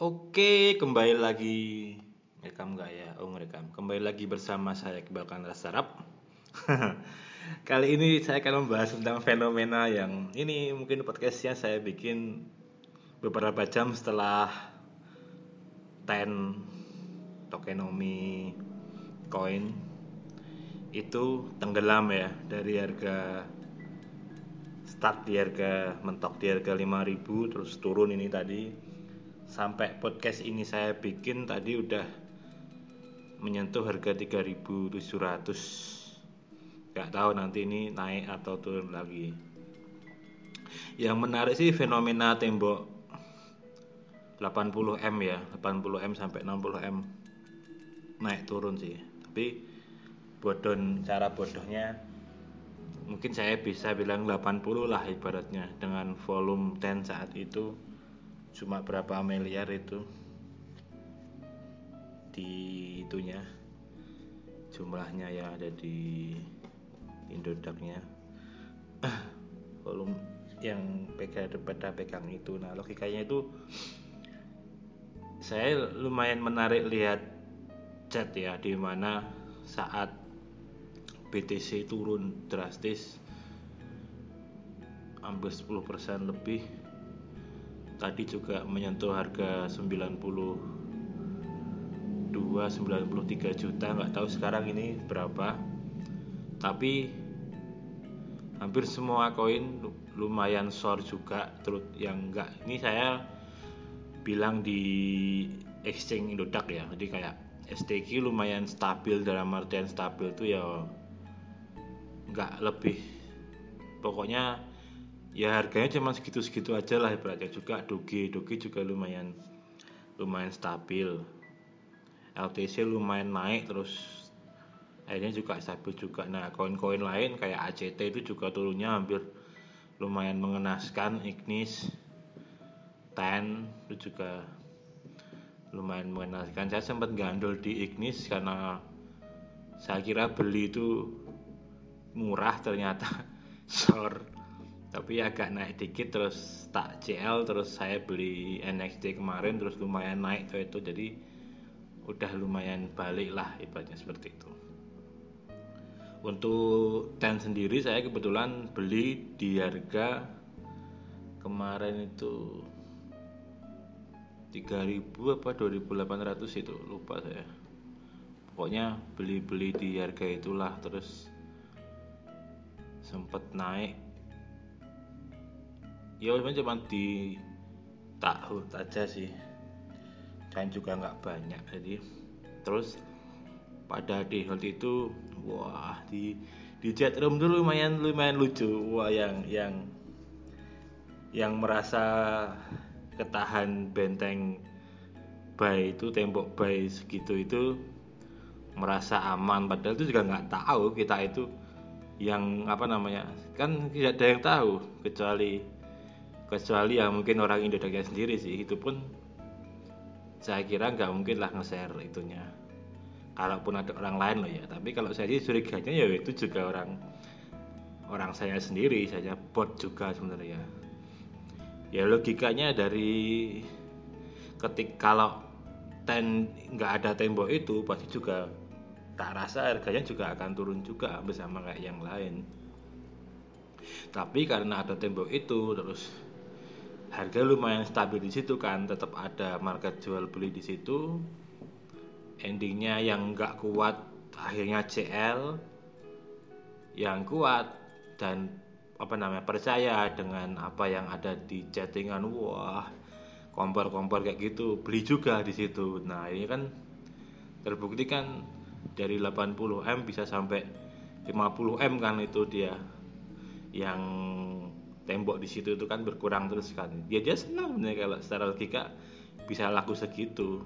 Oke, kembali lagi rekam nggak ya? Oh ngerekam. Kembali lagi bersama saya Iqbal Rasa Sarap. Kali ini saya akan membahas tentang fenomena yang ini mungkin podcastnya saya bikin beberapa jam setelah ten tokenomics coin itu tenggelam ya dari harga start di harga mentok di harga 5000 terus turun ini tadi sampai podcast ini saya bikin tadi udah menyentuh harga 3700 gak tahu nanti ini naik atau turun lagi. Yang menarik sih fenomena tembok 80M ya 80M sampai 60M naik turun sih. Tapi bodoh cara bodohnya mungkin saya bisa bilang 80 lah ibaratnya dengan volume 10 saat itu cuma berapa miliar itu di itunya. Jumlahnya ya ada di Indodaknya volume yang pegang pada pegang itu. Nah logikanya itu saya lumayan menarik lihat chat ya di mana saat BTC turun drastis hampir 10% lebih tadi juga menyentuh harga 92 93 juta. Nggak tahu sekarang ini berapa. Tapi hampir semua koin lumayan short juga. Terus yang enggak ini saya bilang di exchange Indodax ya. Jadi kayak STQ lumayan stabil dalam artian stabil tuh ya nggak lebih. Pokoknya ya harganya cuma segitu-segitu aja lah ibaratnya. Juga doge doge juga lumayan lumayan stabil. LTC lumayan naik terus akhirnya juga stabil juga. Nah koin-koin lain kayak ACT itu juga turunnya hampir lumayan mengenaskan. Ignis Ten itu juga lumayan mengenaskan. Saya sempat gandol di Ignis karena saya kira beli itu murah ternyata. Short tapi agak naik dikit terus tak CL terus saya beli NXT kemarin terus lumayan naik tuh itu. Jadi udah lumayan balik lah ibaratnya seperti itu. Untuk ten sendiri saya kebetulan beli di harga kemarin itu 3000 apa 2800 itu lupa saya. Pokoknya beli-beli di harga itulah terus sempet naik ya cuma di tahu aja sih. Dan juga nggak banyak jadi terus pada di hold itu wah di di chat room dulu lumayan lumayan lucu. Wah yang yang yang merasa ketahan benteng bay itu tembok bay segitu itu merasa aman. Padahal itu juga nggak tahu kita itu yang apa namanya kan tidak ada yang tahu kecuali kecuali ya mungkin orang Indonesia sendiri sih itu pun saya kira nggak mungkin lah nge-share itunya. Kalaupun ada orang lain loh ya tapi kalau saya sih curiganya ya itu juga orang orang saya sendiri saja bot juga sebenarnya. Ya logikanya dari ketik kalau ten nggak ada tembok itu pasti juga tak rasa harganya juga akan turun juga bersama kayak yang lain. Tapi karena ada tembok itu terus harga lumayan stabil di situ kan tetap ada market jual beli di situ. Endingnya yang nggak kuat akhirnya CL yang kuat dan apa namanya percaya dengan apa yang ada di chattingan. Wah kompor-kompor kayak gitu beli juga di situ. Nah ini kan terbukti kan dari 80M bisa sampai 50M kan itu dia. Yang tembok di situ itu kan berkurang terus kan. Dia dia senang nih kalau secara logika bisa laku segitu.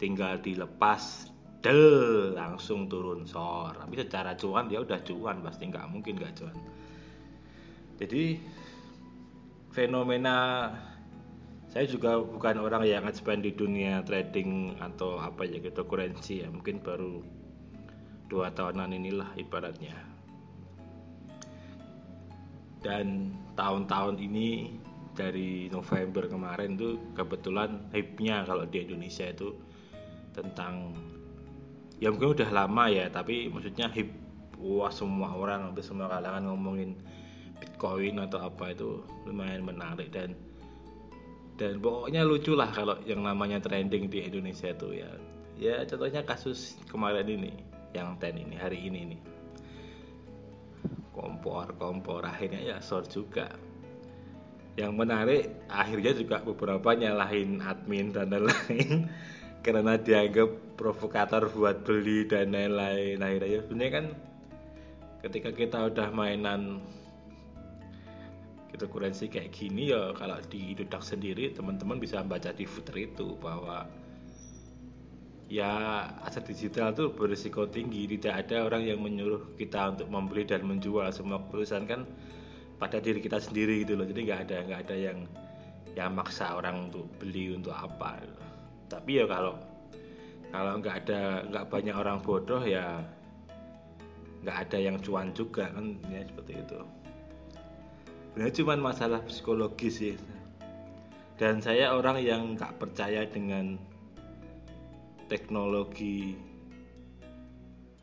Tinggal dilepas del langsung turun sor. Tapi secara cuan dia udah cuan pasti nggak mungkin nggak cuan. Jadi fenomena saya juga bukan orang yang expand di dunia trading atau apa ya cryptocurrency ya. Mungkin baru dua tahunan inilah ibaratnya dan tahun-tahun ini dari November kemarin tuh kebetulan hype-nya kalau di Indonesia itu tentang ya mungkin udah lama ya tapi maksudnya hype wah semua orang hampir semua kalangan ngomongin Bitcoin atau apa itu lumayan menarik dan dan pokoknya lucu lah kalau yang namanya trending di Indonesia itu ya. Ya contohnya kasus kemarin ini yang ten ini hari ini nih kompor kompor. Akhirnya ya short juga. Yang menarik akhirnya juga beberapa nyalahin admin dan lain-lain. Karena dianggap provokator buat beli dan lain-lain. Akhirnya sebenarnya kan ketika kita udah mainan kurensi kayak gini ya kalau di sendiri teman-teman bisa baca di footer itu bahwa ya aset digital itu berisiko tinggi. Tidak ada orang yang menyuruh kita untuk membeli dan menjual. Semua perusahaan kan pada diri kita sendiri gitu loh. Jadi nggak ada nggak ada yang yang maksa orang untuk beli untuk apa gitu. tapi ya kalau kalau nggak ada nggak banyak orang bodoh ya nggak ada yang cuan juga kan ya seperti itu. Sebenarnya cuma masalah psikologis sih. Dan saya orang yang nggak percaya dengan teknologi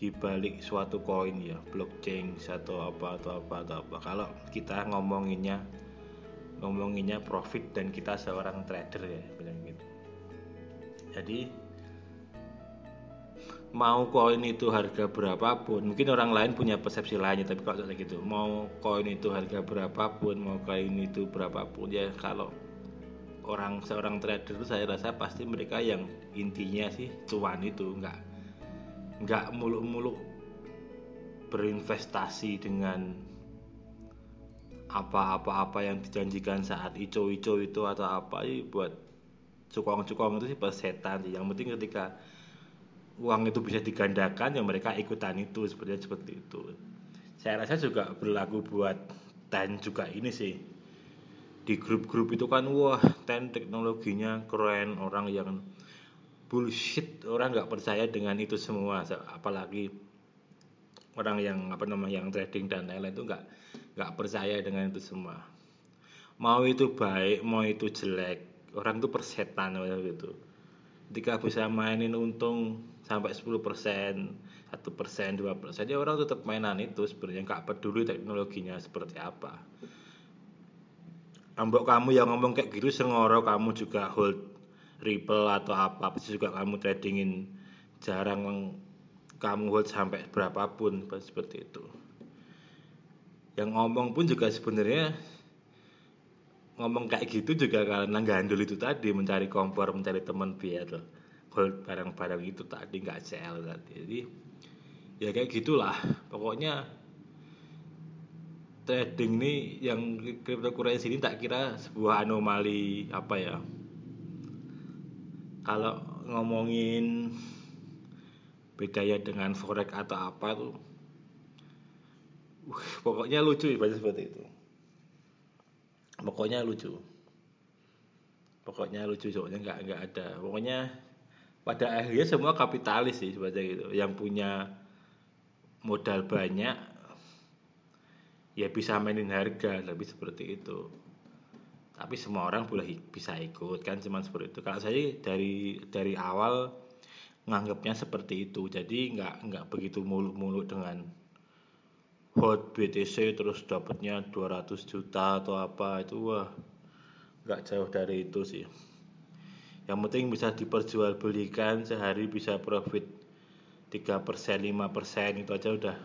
di balik suatu koin ya blockchain atau apa atau apa atau apa. Kalau kita ngomonginnya ngomonginnya profit dan kita seorang trader ya bilang gitu. Jadi mau koin itu harga berapapun mungkin orang lain punya persepsi lainnya tapi kalau kayak gitu mau koin itu harga berapapun mau koin itu berapapun ya kalau orang seorang trader itu saya rasa pasti mereka yang intinya sih cuan itu nggak nggak muluk-muluk berinvestasi dengan apa-apa-apa yang dijanjikan saat ico-ico itu atau apa ya buat cukong-cukong itu sih persetan sih. Yang penting ketika uang itu bisa digandakan yang mereka ikutan itu seperti seperti itu. Saya rasa juga berlaku buat ten juga ini sih di grup-grup itu kan wah ten teknologinya keren orang yang bullshit orang nggak percaya dengan itu semua. Apalagi orang yang apa namanya yang trading dan lain-lain itu nggak nggak percaya dengan itu semua. Mau itu baik mau itu jelek orang itu persetan gitu. Ketika bisa mainin untung sampai 10 persen satu persen dua persen ya orang tetap mainan itu sebenarnya nggak peduli teknologinya seperti apa ambok kamu yang ngomong kayak gitu sengoro kamu juga hold Ripple atau apa pasti juga kamu tradingin. Jarang kamu hold sampai berapapun seperti itu. Yang ngomong pun juga sebenarnya ngomong kayak gitu juga karena gandul itu tadi mencari kompor mencari teman biar hold barang-barang itu tadi nggak CL tadi. Jadi ya kayak gitulah. Pokoknya trading ini yang cryptocurrency ini tak kira sebuah anomali apa ya? Kalau ngomongin bedanya dengan forex atau apa tuh uh, pokoknya lucu ya seperti itu. Pokoknya lucu. Pokoknya lucu soalnya nggak nggak ada. Pokoknya pada akhirnya semua kapitalis sih seperti itu. Yang punya modal banyak ya bisa mainin harga lebih seperti itu. Tapi semua orang boleh bisa ikut kan cuman seperti itu. Kalau saya dari dari awal nganggapnya seperti itu. Jadi nggak nggak begitu muluk-muluk dengan hot BTC terus dapatnya 200 juta atau apa itu wah nggak jauh dari itu sih. Yang penting bisa diperjualbelikan sehari bisa profit 3% 5% itu aja udah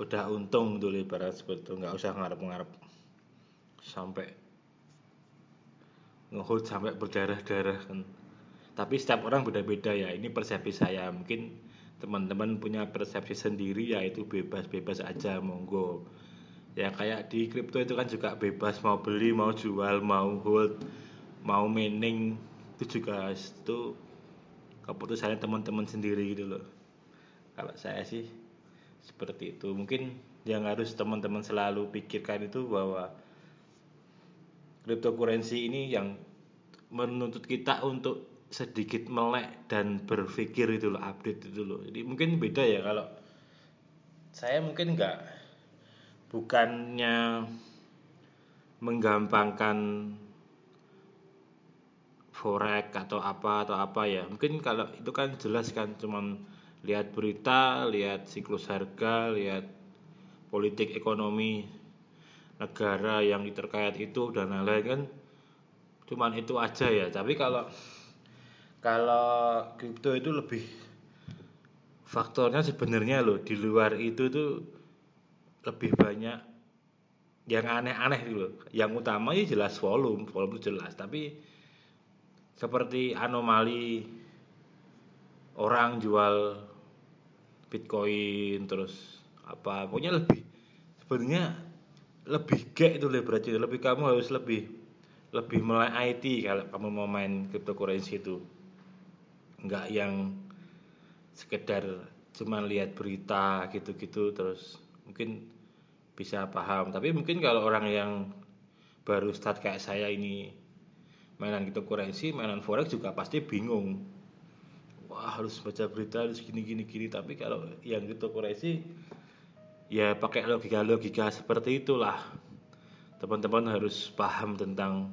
udah untung dulu ibarat itu nggak usah ngarep-ngarep. Sampai ngehold sampai berdarah-darah kan. Tapi setiap orang beda-beda ya ini persepsi saya. Mungkin teman-teman punya persepsi sendiri ya itu bebas-bebas aja monggo. Ya kayak di kripto itu kan juga bebas mau beli mau jual mau hold mau mining. Itu juga itu keputusannya teman-teman sendiri gitu loh. Kalau saya sih seperti itu. Mungkin yang harus teman-teman selalu pikirkan itu bahwa cryptocurrency ini yang menuntut kita untuk sedikit melek dan berpikir itu loh update itu loh. Jadi mungkin beda ya kalau saya mungkin nggak bukannya menggampangkan forex atau apa atau apa ya. Mungkin kalau itu kan jelas kan cuman lihat berita lihat siklus harga lihat politik ekonomi negara yang terkait itu dan lain-lain kan? Cuman itu aja ya. Tapi kalau kalau kripto itu lebih faktornya sebenarnya loh di luar itu tuh lebih banyak yang aneh-aneh gitu loh. Yang utama ya jelas volume volume jelas. Tapi seperti anomali orang jual bitcoin terus apa pokoknya lebih sebenarnya lebih gek itu berarti lebih kamu harus lebih lebih mulai IT kalau kamu mau main cryptocurrency itu. Nggak yang sekedar cuma lihat berita gitu-gitu terus mungkin bisa paham. Tapi mungkin kalau orang yang baru start kayak saya ini mainan cryptocurrency mainan forex juga pasti bingung wah harus baca berita harus gini gini. Gini tapi kalau yang cryptocurrency ya pakai logika logika seperti itulah. Teman-teman harus paham tentang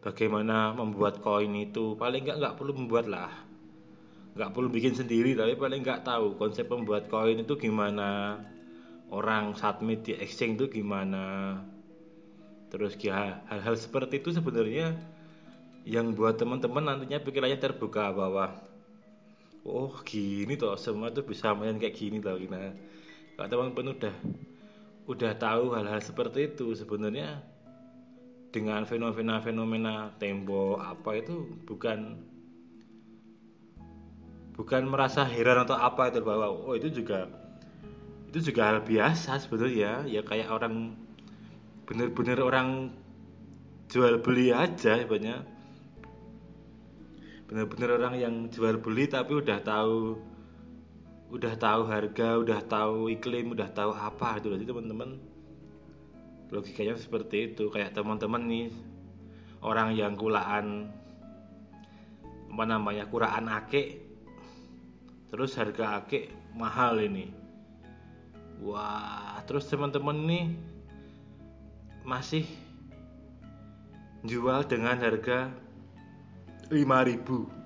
bagaimana membuat koin itu. Paling nggak nggak perlu membuat lah. Nggak perlu bikin sendiri tapi paling nggak tahu konsep membuat koin itu gimana. Orang submit di exchange itu gimana. Terus ya hal-hal seperti itu sebenarnya yang buat teman-teman nantinya pikirannya terbuka bahwa oh gini toh semua itu bisa main kayak gini loh nah kalau teman-teman udah udah tahu hal-hal seperti itu sebenarnya dengan fenomena-fenomena tembok apa itu bukan bukan merasa heran atau apa itu bahwa oh itu juga itu juga hal biasa sebenarnya. Ya kayak orang bener-bener orang jual beli aja banyak bener-bener orang yang jual beli tapi udah tahu udah tahu harga udah tahu iklim udah tahu apa itu jadi teman-teman logikanya seperti itu. Kayak teman-teman nih orang yang kulaan apa namanya kuraan ake terus harga ake mahal ini. Wah terus teman-teman nih masih jual dengan harga 5000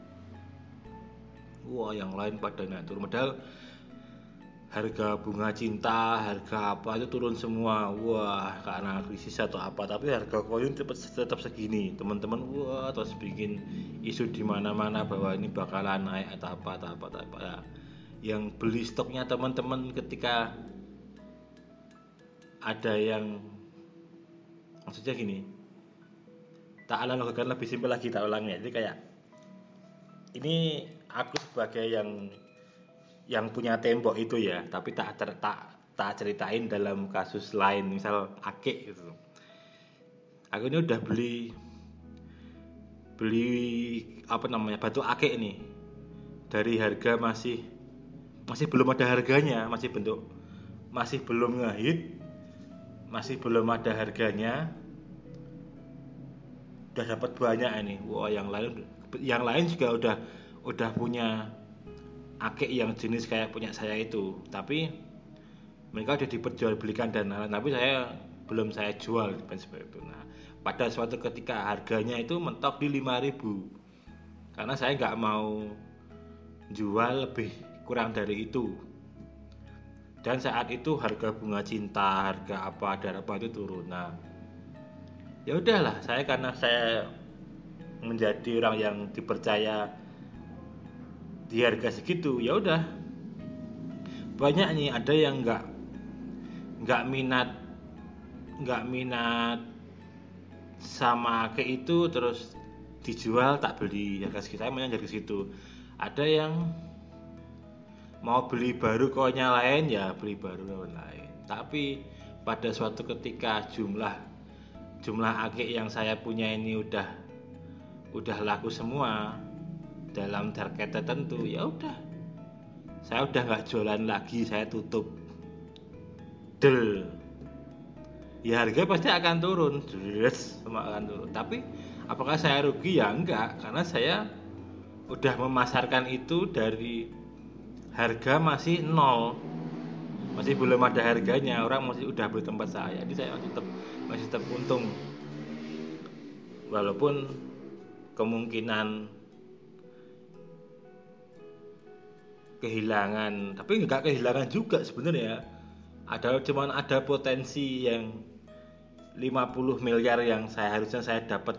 wah yang lain pada turun. Modal harga bunga cinta harga apa itu turun semua. Wah karena krisis atau apa. Tapi harga koin tetap, tetap segini. Teman-teman wah terus bikin isu di mana-mana bahwa ini bakalan naik atau apa atau apa atau apa. Ya yang beli stoknya teman-teman ketika ada yang maksudnya gini tak analogikan lebih simpel lagi tak ulangnya. Jadi kayak ini aku sebagai yang yang punya tembok itu ya tapi tak ter, tak tak ceritain dalam kasus lain misal ake gitu. Aku ini udah beli beli apa namanya batu ake ini. Dari harga masih masih belum ada harganya masih bentuk masih belum ngehit masih belum ada harganya udah dapat banyak ini. Wah yang lain yang lain juga udah udah punya akek yang jenis kayak punya saya itu. Tapi mereka udah diperjualbelikan dan lain tapi saya belum saya jual seperti itu. Nah pada suatu ketika harganya itu mentok di 5000 karena saya nggak mau jual lebih kurang dari itu. Dan saat itu harga bunga cinta harga apa dan apa itu turun. Nah ya udahlah saya karena saya menjadi orang yang dipercaya di harga segitu ya udah. Banyak nih ada yang nggak nggak minat nggak minat sama ke itu terus dijual tak beli harga segitu. Saya harga segitu ada yang mau beli baru koinnya lain ya beli baru lain. Tapi pada suatu ketika jumlah jumlah akik yang saya punya ini udah udah laku semua dalam target tertentu ya udah. Saya udah nggak jualan lagi saya tutup. Del. Ya harga pasti akan turun. Yes, semua akan turun. Tapi apakah saya rugi? Ya enggak karena saya udah memasarkan itu dari harga masih nol masih belum ada harganya. Orang masih udah beli tempat saya. Jadi saya masih tetap masih tetap untung. Walaupun kemungkinan kehilangan tapi nggak kehilangan juga sebenarnya. Ada cuman ada potensi yang 50 miliar yang saya harusnya saya dapat.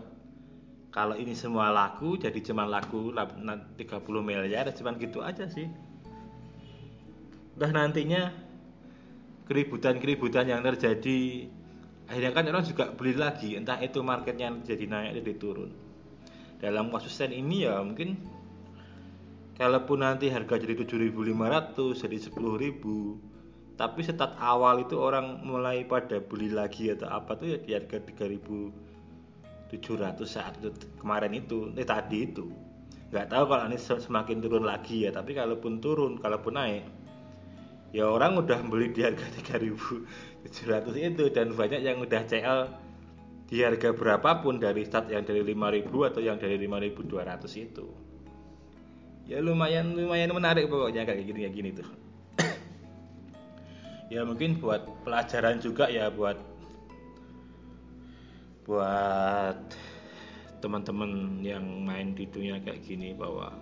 Kalau ini semua laku jadi cuma laku 30 miliar cuman gitu aja sih. Udah nantinya keributan-keributan yang terjadi. Akhirnya kan orang juga beli lagi entah itu marketnya jadi naik jadi turun. Dalam kasus sen ini ya mungkin kalaupun nanti harga jadi 7.500 jadi 10.000 tapi setat awal itu orang mulai pada beli lagi atau apa tuh ya di harga 3.700 saat itu kemarin itu eh tadi itu. Nggak tahu kalau ini semakin turun lagi ya tapi kalaupun turun kalaupun naik ya orang udah beli di harga 3700 itu dan banyak yang udah CL di harga berapapun dari start yang dari 5000 atau yang dari 5200 itu. Ya lumayan lumayan menarik pokoknya kayak gini kayak gini tuh. Ya mungkin buat pelajaran juga ya buat buat teman-teman yang main di dunia kayak gini bahwa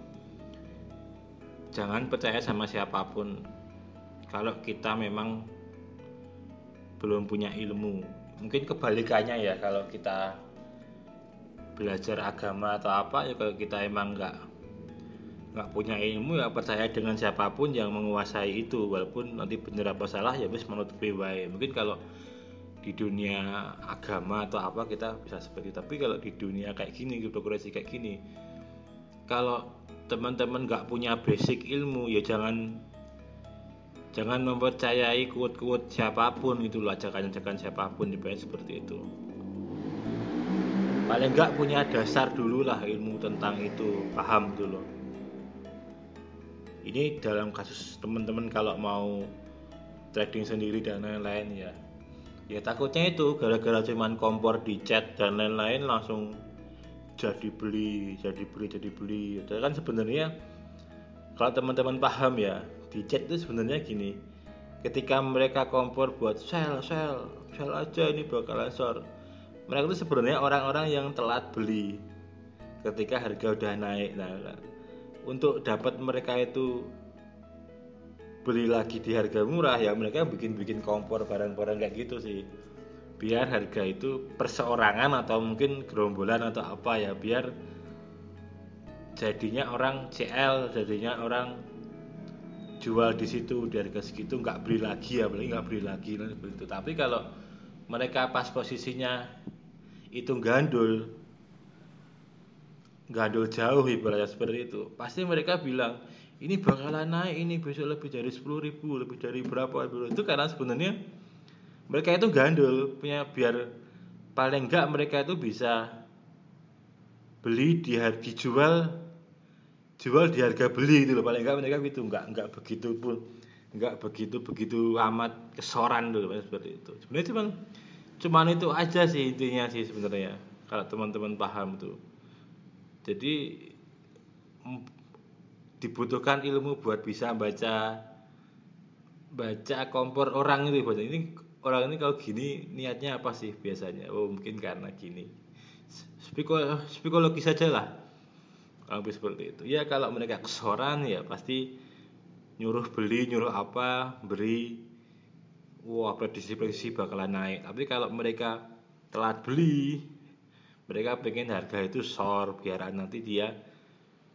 jangan percaya sama siapa pun kalau kita memang belum punya ilmu mungkin kebalikannya ya kalau kita belajar agama atau apa ya kalau kita emang nggak nggak punya ilmu ya percaya dengan siapa pun yang menguasai itu walaupun nanti benar apa salah ya bis menutupi wae mungkin kalau di dunia agama atau apa kita bisa seperti itu. tapi kalau di dunia kayak gini cryptocurrency kayak gini kalau teman-teman nggak punya basic ilmu ya jangan jangan mempercayai kuat-kuat siapa pun itu loh ajakan-ajakan siapa pun juga seperti itu. Paling enggak punya dasar dulu lah ilmu tentang itu paham dulu ini dalam kasus teman-teman kalau mau trading sendiri dan lain-lain ya. Ya takutnya itu gara-gara cuman kompor di chat dan lain-lain langsung jadi beli jadi beli jadi beli. Itu kan sebenarnya kalau teman-teman paham ya di chat itu sebenarnya gini. Ketika mereka kompor buat sell sell sell aja ini bakalan short mereka itu sebenarnya orang-orang yang telat beli. Ketika harga udah naik nah untuk dapat mereka itu beli lagi di harga murah ya mereka bikin-bikin kompor barang-barang kayak gitu sih. Biar harga itu perseorangan atau mungkin gerombolan atau apa ya biar jadinya orang CL jadinya orang jual di situ di harga segitu nggak beli lagi ya beli nggak beli lagi seperti itu. Tapi kalau mereka pas posisinya itu gandul gandul jauh ibaratnya seperti itu pasti mereka bilang ini bakalan naik ini besok lebih dari sepuluh ribu lebih dari berapa itu karena sebenarnya mereka itu gandul punya biar paling enggak mereka itu bisa beli di harga dijual jual di harga beli itu loh paling enggak mereka gitu enggak enggak begitu pun enggak begitu begitu amat kesoran dulu seperti itu. Sebenarnya cuma cuman itu aja sih intinya sih sebenarnya kalau teman-teman paham tuh jadi dibutuhkan ilmu buat bisa baca baca kompor orang itu buat ini orang ini kalau gini niatnya apa sih biasanya? Oh mungkin karena gini. Psikologi saja lah lebih seperti itu. Ya kalau mereka kesoran ya pasti nyuruh beli nyuruh apa beri. Wah prediksi-prediksi bakalan naik. Tapi kalau mereka telat beli mereka pengen harga itu sor biar nanti dia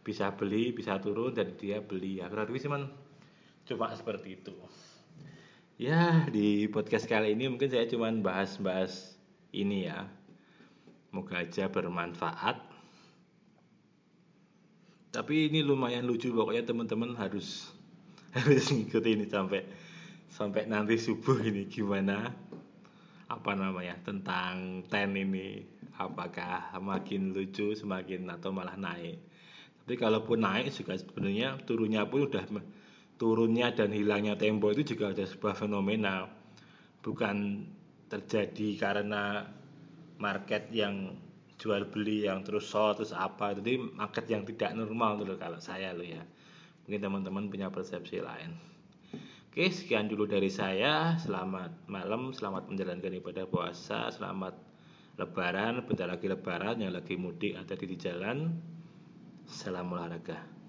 bisa beli bisa turun dan dia beli. Ya kurang lebih cuman cuma seperti itu. Ya di podcast kali ini mungkin saya cuman bahas-bahas ini ya. Moga aja bermanfaat tapi ini lumayan lucu pokoknya teman-teman harus harus ngikutin ini sampai sampai nanti subuh ini gimana apa namanya tentang ten ini apakah makin lucu semakin atau malah naik. Tapi kalaupun naik juga sebenarnya turunnya pun udah turunnya dan hilangnya tempo itu juga ada sebuah fenomena. Bukan terjadi karena market yang jual beli yang terus short terus apa jadi market yang tidak normal dulu kalau saya lo ya mungkin teman-teman punya persepsi lain Oke, sekian dulu dari saya. Selamat malam, selamat menjalankan ibadah puasa, selamat lebaran, bentar lagi lebaran yang lagi mudik ada di jalan. Salam olahraga.